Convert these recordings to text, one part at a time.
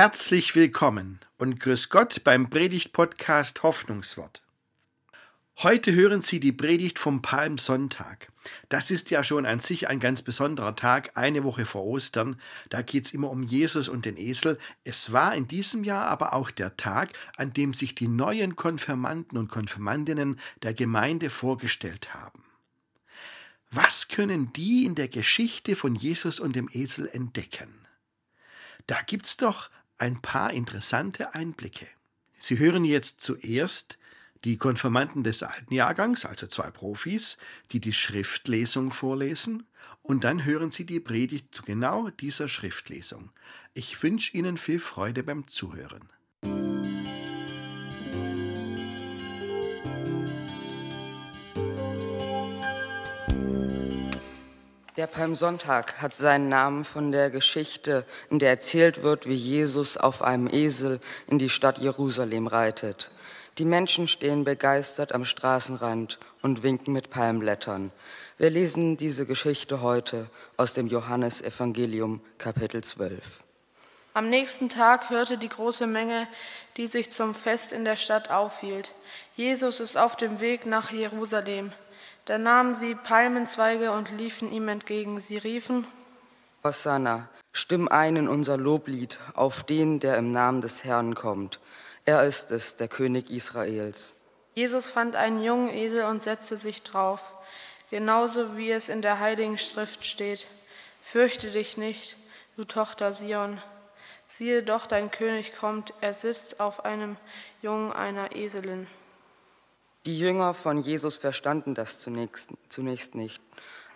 Herzlich willkommen und grüß Gott beim Predigt-Podcast Hoffnungswort. Heute hören Sie die Predigt vom Palmsonntag. Das ist ja schon an sich ein ganz besonderer Tag, eine Woche vor Ostern. Da geht es immer um Jesus und den Esel. Es war in diesem Jahr aber auch der Tag, an dem sich die neuen Konfirmanden und Konfirmandinnen der Gemeinde vorgestellt haben. Was können die in der Geschichte von Jesus und dem Esel entdecken? Da gibt's doch ein paar interessante Einblicke. Sie hören jetzt zuerst die Konfirmanden des alten Jahrgangs, also zwei Profis, die die Schriftlesung vorlesen, und dann hören Sie die Predigt zu genau dieser Schriftlesung. Ich wünsche Ihnen viel Freude beim Zuhören. Der Palmsonntag hat seinen Namen von der Geschichte, in der erzählt wird, wie Jesus auf einem Esel in die Stadt Jerusalem reitet. Die Menschen stehen begeistert am Straßenrand und winken mit Palmblättern. Wir lesen diese Geschichte heute aus dem Johannesevangelium Kapitel 12. Am nächsten Tag hörte die große Menge, die sich zum Fest in der Stadt aufhielt. Jesus ist auf dem Weg nach Jerusalem. Da nahmen sie Palmenzweige und liefen ihm entgegen. Sie riefen, Hosanna, stimm ein in unser Loblied auf den, der im Namen des Herrn kommt. Er ist es, der König Israels. Jesus fand einen jungen Esel und setzte sich drauf, genauso wie es in der Heiligen Schrift steht. Fürchte dich nicht, du Tochter Sion. Siehe doch, dein König kommt, er sitzt auf einem Jungen einer Eselin. Die Jünger von Jesus verstanden das zunächst, zunächst nicht.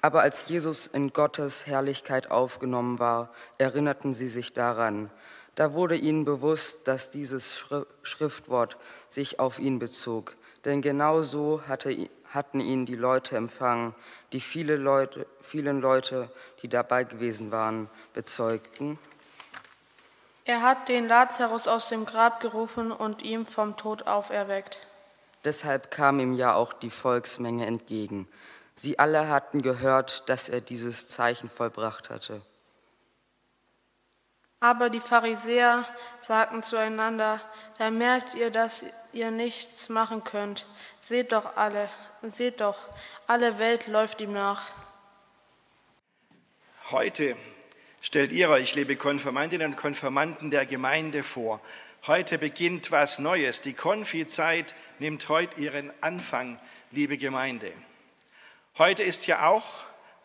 Aber als Jesus in Gottes Herrlichkeit aufgenommen war, erinnerten sie sich daran. Da wurde ihnen bewusst, dass dieses Schriftwort sich auf ihn bezog. Denn genau so hatte, hatten ihn die Leute empfangen, die viele Leute, vielen Leute, die dabei gewesen waren, bezeugten. Er hat den Lazarus aus dem Grab gerufen und ihm vom Tod auferweckt. Deshalb kam ihm ja auch die Volksmenge entgegen. Sie alle hatten gehört, dass er dieses Zeichen vollbracht hatte. Aber die Pharisäer sagten zueinander, da merkt ihr, dass ihr nichts machen könnt. Seht doch alle, seht doch, alle Welt läuft ihm nach. Heute stellt ihr euch, liebe Konfirmandinnen und Konfirmanden der Gemeinde, vor, Heute beginnt was Neues. Die Konfizeit nimmt heute ihren Anfang, liebe Gemeinde. Heute ist ja auch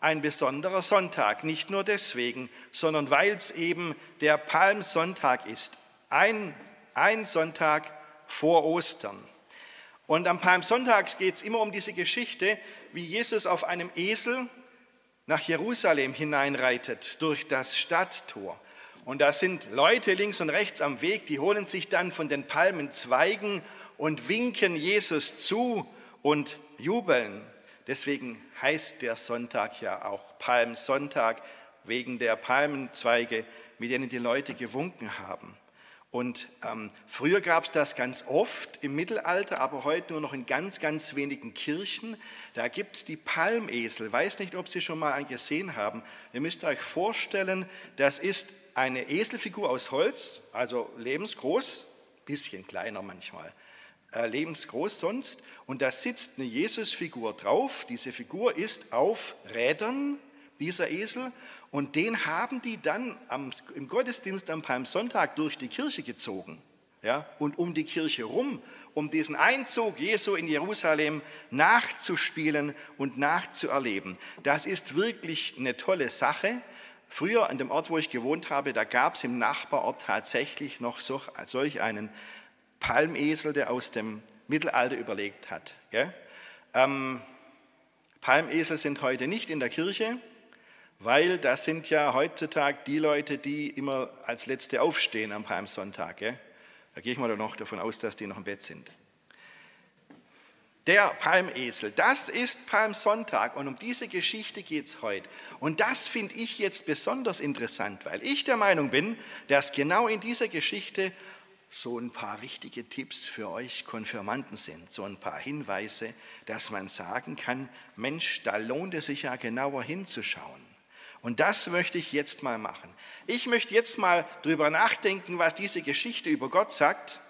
ein besonderer Sonntag, nicht nur deswegen, sondern weil es eben der Palmsonntag ist. Ein, ein Sonntag vor Ostern. Und am Palmsonntag geht es immer um diese Geschichte, wie Jesus auf einem Esel nach Jerusalem hineinreitet durch das Stadttor. Und da sind Leute links und rechts am Weg, die holen sich dann von den Palmenzweigen und winken Jesus zu und jubeln. Deswegen heißt der Sonntag ja auch Palmsonntag, wegen der Palmenzweige, mit denen die Leute gewunken haben. Und ähm, früher gab es das ganz oft im Mittelalter, aber heute nur noch in ganz, ganz wenigen Kirchen. Da gibt es die Palmesel. Weiß nicht, ob Sie schon mal einen gesehen haben. Ihr müsst euch vorstellen, das ist eine Eselfigur aus Holz, also lebensgroß, bisschen kleiner manchmal, äh, lebensgroß sonst. Und da sitzt eine Jesusfigur drauf. Diese Figur ist auf Rädern, dieser Esel. Und den haben die dann am, im Gottesdienst am Palmsonntag durch die Kirche gezogen. Ja, und um die Kirche rum, um diesen Einzug Jesu in Jerusalem nachzuspielen und nachzuerleben. Das ist wirklich eine tolle Sache. Früher an dem Ort, wo ich gewohnt habe, da gab es im Nachbarort tatsächlich noch so, solch einen Palmesel, der aus dem Mittelalter überlegt hat. Ähm, Palmesel sind heute nicht in der Kirche, weil das sind ja heutzutage die Leute, die immer als Letzte aufstehen am Palmsonntag. Gell? Da gehe ich mal noch davon aus, dass die noch im Bett sind. Der Palmesel, das ist Palmsonntag und um diese Geschichte geht es heute. Und das finde ich jetzt besonders interessant, weil ich der Meinung bin, dass genau in dieser Geschichte so ein paar richtige Tipps für euch Konfirmanden sind, so ein paar Hinweise, dass man sagen kann, Mensch, da lohnt es sich ja genauer hinzuschauen. Und das möchte ich jetzt mal machen. Ich möchte jetzt mal drüber nachdenken, was diese Geschichte über Gott sagt.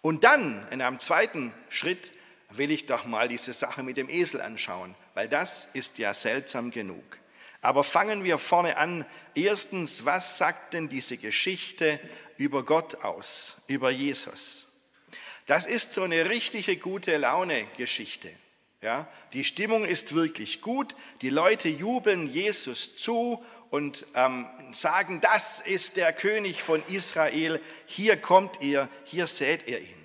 Und dann in einem zweiten Schritt will ich doch mal diese Sache mit dem Esel anschauen, weil das ist ja seltsam genug. Aber fangen wir vorne an. Erstens, was sagt denn diese Geschichte über Gott aus, über Jesus? Das ist so eine richtige gute Laune-Geschichte. Ja, die Stimmung ist wirklich gut. Die Leute jubeln Jesus zu und ähm, sagen, das ist der König von Israel. Hier kommt ihr, hier seht ihr ihn.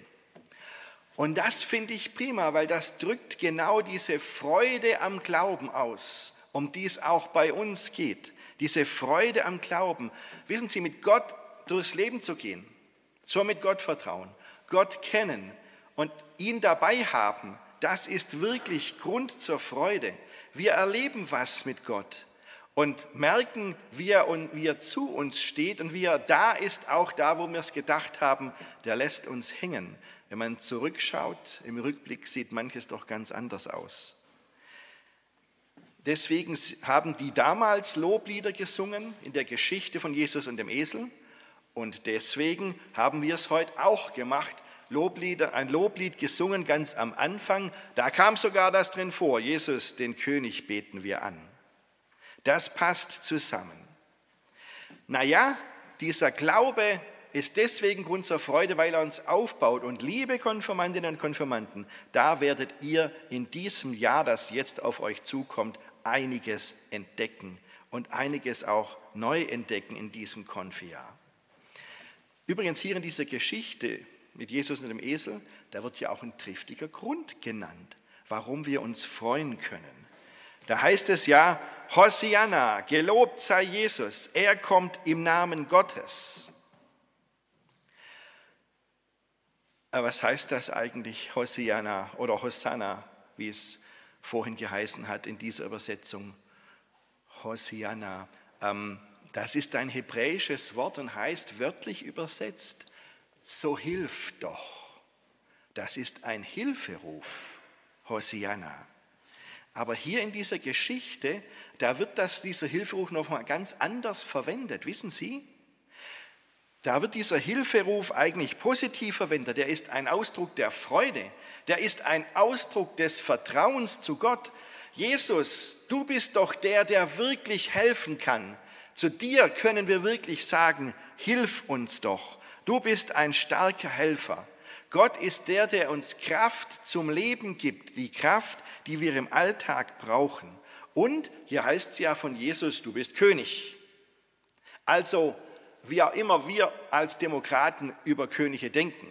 Und das finde ich prima, weil das drückt genau diese Freude am Glauben aus, um die es auch bei uns geht. Diese Freude am Glauben. Wissen Sie, mit Gott durchs Leben zu gehen, so mit Gott vertrauen, Gott kennen und ihn dabei haben, das ist wirklich Grund zur Freude. Wir erleben was mit Gott und merken, wie er, und, wie er zu uns steht und wie er da ist, auch da, wo wir es gedacht haben, der lässt uns hängen. Wenn man zurückschaut, im Rückblick sieht manches doch ganz anders aus. Deswegen haben die damals Loblieder gesungen in der Geschichte von Jesus und dem Esel. Und deswegen haben wir es heute auch gemacht. Loblieder, ein Loblied gesungen ganz am Anfang. Da kam sogar das drin vor, Jesus, den König beten wir an. Das passt zusammen. Naja, dieser Glaube ist deswegen Grund zur Freude, weil er uns aufbaut. Und liebe Konfirmandinnen und Konfirmanden, da werdet ihr in diesem Jahr, das jetzt auf euch zukommt, einiges entdecken und einiges auch neu entdecken in diesem Konfijahr. Übrigens hier in dieser Geschichte mit Jesus und dem Esel, da wird ja auch ein triftiger Grund genannt, warum wir uns freuen können. Da heißt es ja, Hosianna, gelobt sei Jesus, er kommt im Namen Gottes. Aber was heißt das eigentlich, Hosianna oder Hosanna, wie es vorhin geheißen hat in dieser Übersetzung? Hosianna, ähm, das ist ein hebräisches Wort und heißt wörtlich übersetzt so hilf doch. Das ist ein Hilferuf, Hosianna. Aber hier in dieser Geschichte, da wird das, dieser Hilferuf noch mal ganz anders verwendet. Wissen Sie? Da wird dieser Hilferuf eigentlich positiv verwendet. Der ist ein Ausdruck der Freude. Der ist ein Ausdruck des Vertrauens zu Gott. Jesus, du bist doch der, der wirklich helfen kann. Zu dir können wir wirklich sagen, hilf uns doch. Du bist ein starker Helfer. Gott ist der, der uns Kraft zum Leben gibt, die Kraft, die wir im Alltag brauchen. Und hier heißt es ja von Jesus, du bist König. Also, wie auch immer wir als Demokraten über Könige denken.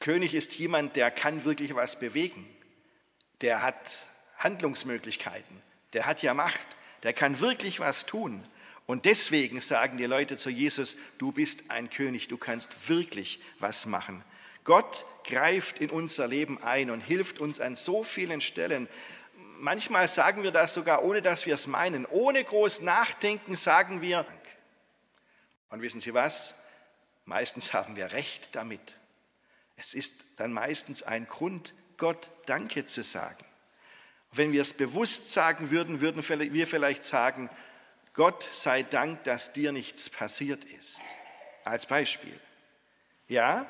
König ist jemand, der kann wirklich was bewegen. Der hat Handlungsmöglichkeiten. Der hat ja Macht. Der kann wirklich was tun. Und deswegen sagen die Leute zu Jesus, du bist ein König, du kannst wirklich was machen. Gott greift in unser Leben ein und hilft uns an so vielen Stellen. Manchmal sagen wir das sogar, ohne dass wir es meinen. Ohne groß Nachdenken sagen wir, und wissen Sie was? Meistens haben wir recht damit. Es ist dann meistens ein Grund, Gott Danke zu sagen. Wenn wir es bewusst sagen würden, würden wir vielleicht sagen, Gott sei Dank, dass dir nichts passiert ist. Als Beispiel. Ja,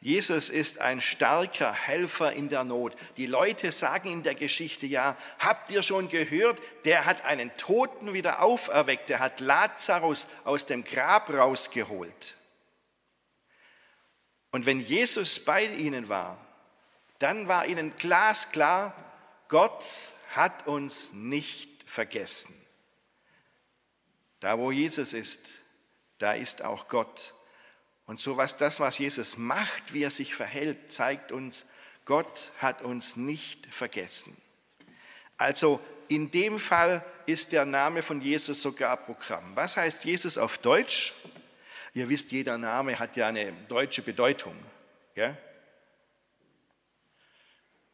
Jesus ist ein starker Helfer in der Not. Die Leute sagen in der Geschichte ja, habt ihr schon gehört, der hat einen Toten wieder auferweckt, der hat Lazarus aus dem Grab rausgeholt. Und wenn Jesus bei ihnen war, dann war ihnen glasklar, Gott hat uns nicht vergessen. Da, wo Jesus ist, da ist auch Gott. Und so was das, was Jesus macht, wie er sich verhält, zeigt uns, Gott hat uns nicht vergessen. Also in dem Fall ist der Name von Jesus sogar Programm. Was heißt Jesus auf Deutsch? Ihr wisst, jeder Name hat ja eine deutsche Bedeutung. Ja?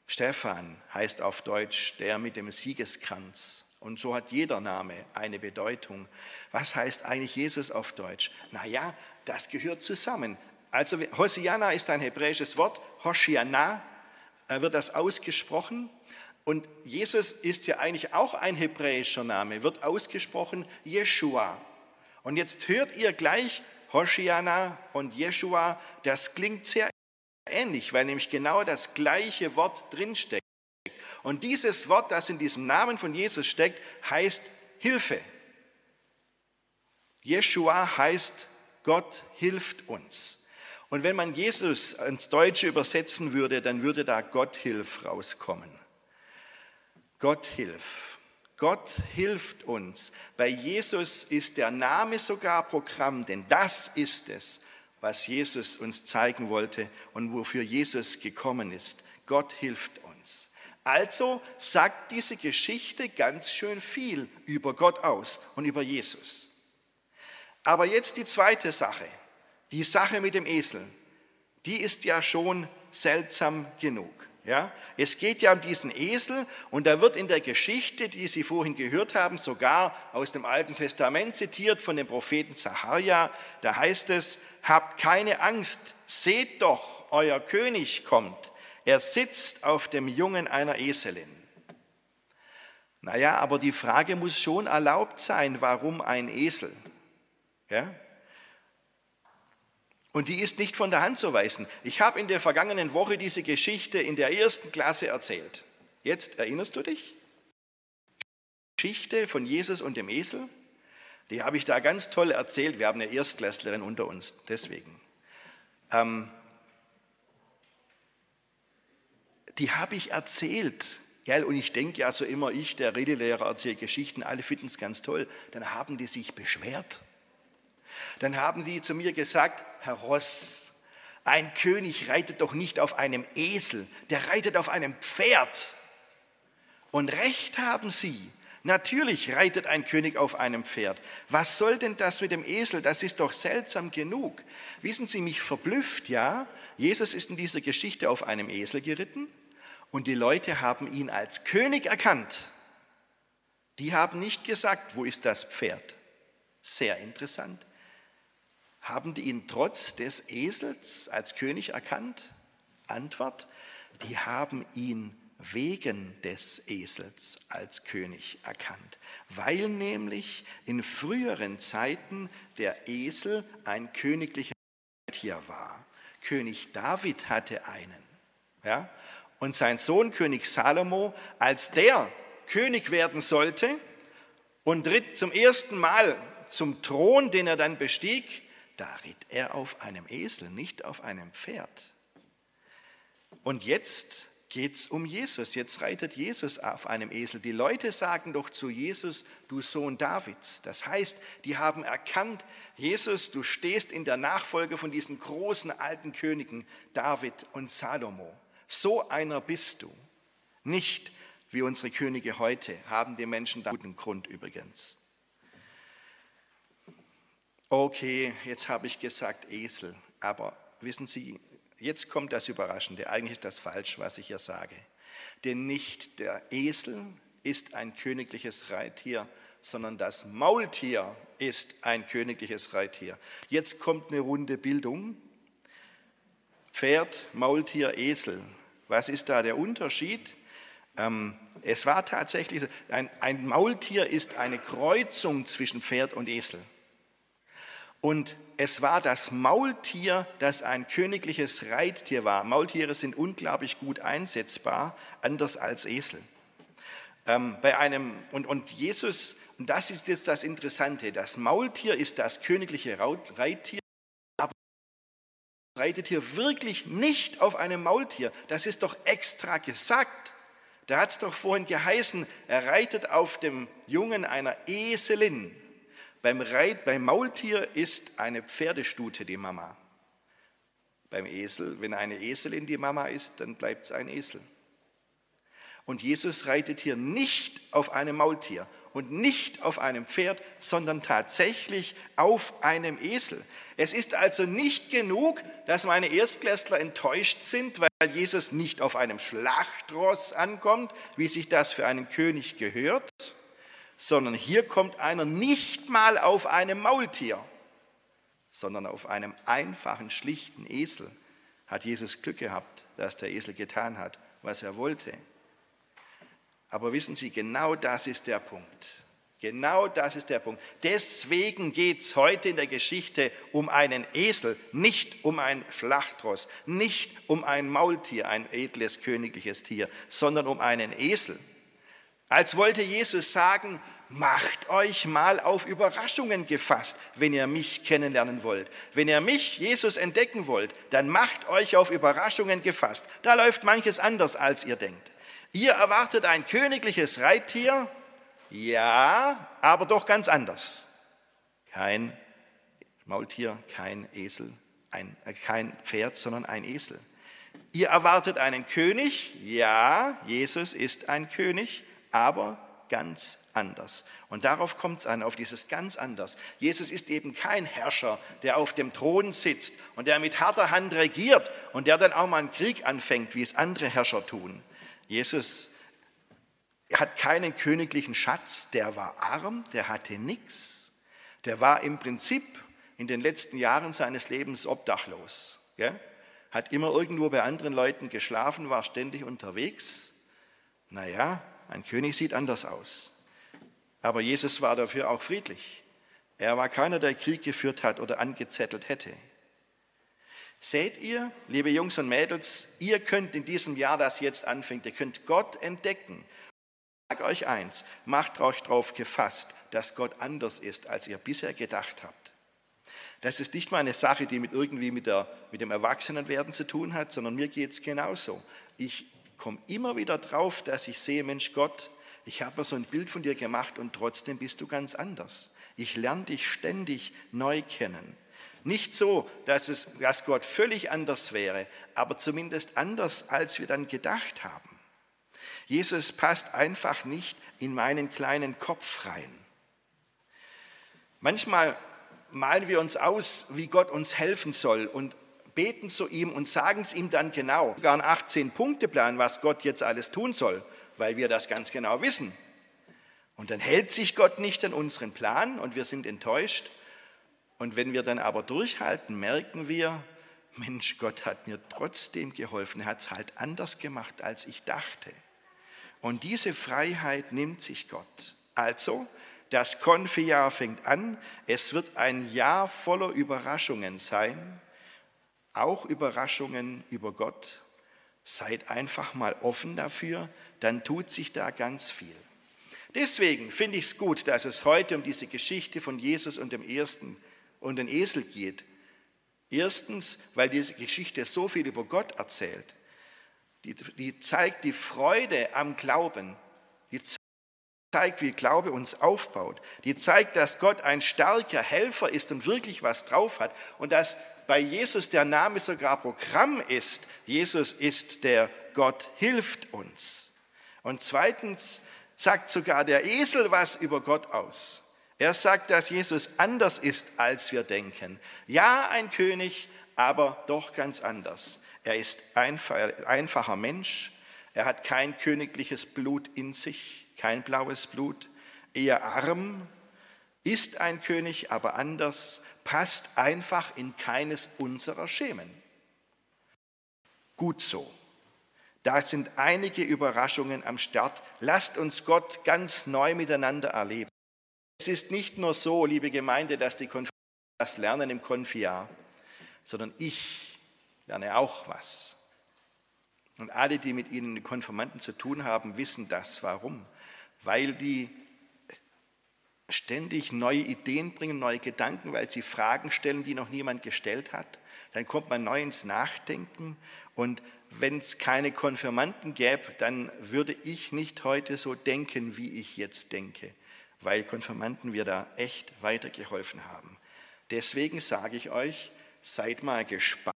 Stefan heißt auf Deutsch der mit dem Siegeskranz. Und so hat jeder Name eine Bedeutung. Was heißt eigentlich Jesus auf Deutsch? Naja, das gehört zusammen. Also Hosianna ist ein hebräisches Wort, Hoshiana wird das ausgesprochen, Und Jesus ist ja eigentlich auch ein hebräischer Name, wird ausgesprochen Jeshua. Und jetzt hört ihr gleich Hoshiana und Jeshua, das klingt sehr ähnlich, weil nämlich genau das gleiche Wort drinsteckt. Und dieses Wort, das in diesem Namen von Jesus steckt, heißt Hilfe. Jeshua heißt Gott hilft uns. Und wenn man Jesus ins Deutsche übersetzen würde, dann würde da Gott hilf rauskommen. Gott hilf. Gott hilft uns. Bei Jesus ist der Name sogar Programm, denn das ist es, was Jesus uns zeigen wollte und wofür Jesus gekommen ist. Gott hilft. Also sagt diese Geschichte ganz schön viel über Gott aus und über Jesus. Aber jetzt die zweite Sache, die Sache mit dem Esel. Die ist ja schon seltsam genug. Ja? Es geht ja um diesen Esel und da wird in der Geschichte, die Sie vorhin gehört haben, sogar aus dem Alten Testament zitiert von dem Propheten Zacharia. Da heißt es, habt keine Angst, seht doch, euer König kommt. Er sitzt auf dem Jungen einer Eselin. Naja, aber die Frage muss schon erlaubt sein, warum ein Esel? Ja? Und die ist nicht von der Hand zu weisen. Ich habe in der vergangenen Woche diese Geschichte in der ersten Klasse erzählt. Jetzt erinnerst du dich? Geschichte von Jesus und dem Esel? Die habe ich da ganz toll erzählt. Wir haben eine Erstklässlerin unter uns, deswegen. Ähm, die habe ich erzählt. Gell? Und ich denke ja so immer, ich, der Redelehrer, erzähle Geschichten, alle finden es ganz toll. Dann haben die sich beschwert. Dann haben die zu mir gesagt, Herr Ross, ein König reitet doch nicht auf einem Esel, der reitet auf einem Pferd. Und recht haben sie. Natürlich reitet ein König auf einem Pferd. Was soll denn das mit dem Esel? Das ist doch seltsam genug. Wissen Sie, mich verblüfft, ja? Jesus ist in dieser Geschichte auf einem Esel geritten und die Leute haben ihn als König erkannt. Die haben nicht gesagt, wo ist das Pferd? Sehr interessant. Haben die ihn trotz des Esels als König erkannt? Antwort, die haben ihn wegen des Esels als König erkannt, weil nämlich in früheren Zeiten der Esel ein königliches Tier war. König David hatte einen. Ja? Und sein Sohn König Salomo, als der König werden sollte und ritt zum ersten Mal zum Thron, den er dann bestieg, da ritt er auf einem Esel, nicht auf einem Pferd. Und jetzt geht es um Jesus. Jetzt reitet Jesus auf einem Esel. Die Leute sagen doch zu Jesus, du Sohn Davids. Das heißt, die haben erkannt, Jesus, du stehst in der Nachfolge von diesen großen alten Königen David und Salomo. So einer bist du. Nicht wie unsere Könige heute, haben die Menschen da guten Grund übrigens. Okay, jetzt habe ich gesagt Esel, aber wissen Sie, jetzt kommt das Überraschende. Eigentlich ist das falsch, was ich hier sage. Denn nicht der Esel ist ein königliches Reittier, sondern das Maultier ist ein königliches Reittier. Jetzt kommt eine runde Bildung. Pferd, Maultier, Esel. Was ist da der Unterschied? Ähm, es war tatsächlich, ein, ein Maultier ist eine Kreuzung zwischen Pferd und Esel. Und es war das Maultier, das ein königliches Reittier war. Maultiere sind unglaublich gut einsetzbar, anders als Esel. Ähm, bei einem, und, und Jesus, und das ist jetzt das Interessante, das Maultier ist das königliche Reittier, das Reittier wirklich nicht auf einem Maultier. Das ist doch extra gesagt. Da hat es doch vorhin geheißen, er reitet auf dem Jungen einer Eselin. Beim, Reit, beim Maultier ist eine Pferdestute die Mama. Beim Esel, wenn eine Eselin die Mama ist, dann bleibt es ein Esel. Und Jesus reitet hier nicht auf einem Maultier und nicht auf einem Pferd, sondern tatsächlich auf einem Esel. Es ist also nicht genug, dass meine Erstklässler enttäuscht sind, weil Jesus nicht auf einem Schlachtross ankommt, wie sich das für einen König gehört, sondern hier kommt einer nicht mal auf einem Maultier, sondern auf einem einfachen, schlichten Esel. Hat Jesus Glück gehabt, dass der Esel getan hat, was er wollte. Aber wissen Sie, genau das ist der Punkt. Genau das ist der Punkt. Deswegen geht es heute in der Geschichte um einen Esel, nicht um ein Schlachtross, nicht um ein Maultier, ein edles königliches Tier, sondern um einen Esel. Als wollte Jesus sagen, macht euch mal auf Überraschungen gefasst, wenn ihr mich kennenlernen wollt. Wenn ihr mich, Jesus, entdecken wollt, dann macht euch auf Überraschungen gefasst. Da läuft manches anders, als ihr denkt. Ihr erwartet ein königliches Reittier, ja, aber doch ganz anders. Kein Maultier, kein Esel, ein, äh, kein Pferd, sondern ein Esel. Ihr erwartet einen König, ja, Jesus ist ein König, aber ganz anders. Und darauf kommt es an, auf dieses ganz anders. Jesus ist eben kein Herrscher, der auf dem Thron sitzt und der mit harter Hand regiert und der dann auch mal einen Krieg anfängt, wie es andere Herrscher tun. Jesus hat keinen königlichen Schatz, der war arm, der hatte nichts. Der war im Prinzip in den letzten Jahren seines Lebens obdachlos. Gell? Hat immer irgendwo bei anderen Leuten geschlafen, war ständig unterwegs. Naja, ein König sieht anders aus. Aber Jesus war dafür auch friedlich. Er war keiner, der Krieg geführt hat oder angezettelt hätte. Seht ihr, liebe Jungs und Mädels, ihr könnt in diesem Jahr, das jetzt anfängt, ihr könnt Gott entdecken sage euch eins, macht euch darauf gefasst, dass Gott anders ist, als ihr bisher gedacht habt. Das ist nicht mal eine Sache, die mit irgendwie mit, der, mit dem Erwachsenenwerden zu tun hat, sondern mir geht es genauso. Ich komme immer wieder drauf, dass ich sehe, Mensch Gott, ich habe mir so ein Bild von dir gemacht und trotzdem bist du ganz anders. Ich lerne dich ständig neu kennen. Nicht so, dass, es, dass Gott völlig anders wäre, aber zumindest anders, als wir dann gedacht haben. Jesus passt einfach nicht in meinen kleinen Kopf rein. Manchmal malen wir uns aus, wie Gott uns helfen soll und beten zu ihm und sagen es ihm dann genau. Sogar einen 18-Punkte-Plan, was Gott jetzt alles tun soll, weil wir das ganz genau wissen. Und dann hält sich Gott nicht an unseren Plan und wir sind enttäuscht. Und wenn wir dann aber durchhalten, merken wir, Mensch, Gott hat mir trotzdem geholfen. Er hat es halt anders gemacht, als ich dachte. Und diese Freiheit nimmt sich Gott. Also, das Konfijahr fängt an. Es wird ein Jahr voller Überraschungen sein, auch Überraschungen über Gott. Seid einfach mal offen dafür, dann tut sich da ganz viel. Deswegen finde ich es gut, dass es heute um diese Geschichte von Jesus und dem Ersten und den Esel geht. Erstens, weil diese Geschichte so viel über Gott erzählt die, die zeigt die Freude am Glauben, die zeigt, wie Glaube uns aufbaut, die zeigt, dass Gott ein starker Helfer ist und wirklich was drauf hat und dass bei Jesus der Name sogar Programm ist. Jesus ist der Gott hilft uns. Und zweitens sagt sogar der Esel was über Gott aus. Er sagt, dass Jesus anders ist, als wir denken. Ja, ein König, aber doch ganz anders. Er ist einfacher Mensch. Er hat kein königliches Blut in sich, kein blaues Blut. Eher arm, ist ein König, aber anders, passt einfach in keines unserer Schemen. Gut so. Da sind einige Überraschungen am Start. Lasst uns Gott ganz neu miteinander erleben. Es ist nicht nur so, liebe Gemeinde, dass die Konfirmanden das lernen im Konfiar, sondern ich lerne auch was. Und alle, die mit ihnen, die Konformanten, zu tun haben, wissen das. Warum? Weil die ständig neue Ideen bringen, neue Gedanken, weil sie Fragen stellen, die noch niemand gestellt hat. Dann kommt man neu ins Nachdenken. Und wenn es keine Konfirmanden gäbe, dann würde ich nicht heute so denken, wie ich jetzt denke, weil Konfirmanden mir da echt weitergeholfen haben. Deswegen sage ich euch, seid mal gespannt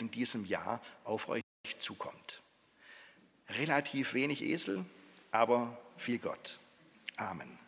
in diesem Jahr auf euch zukommt. Relativ wenig Esel, aber viel Gott. Amen.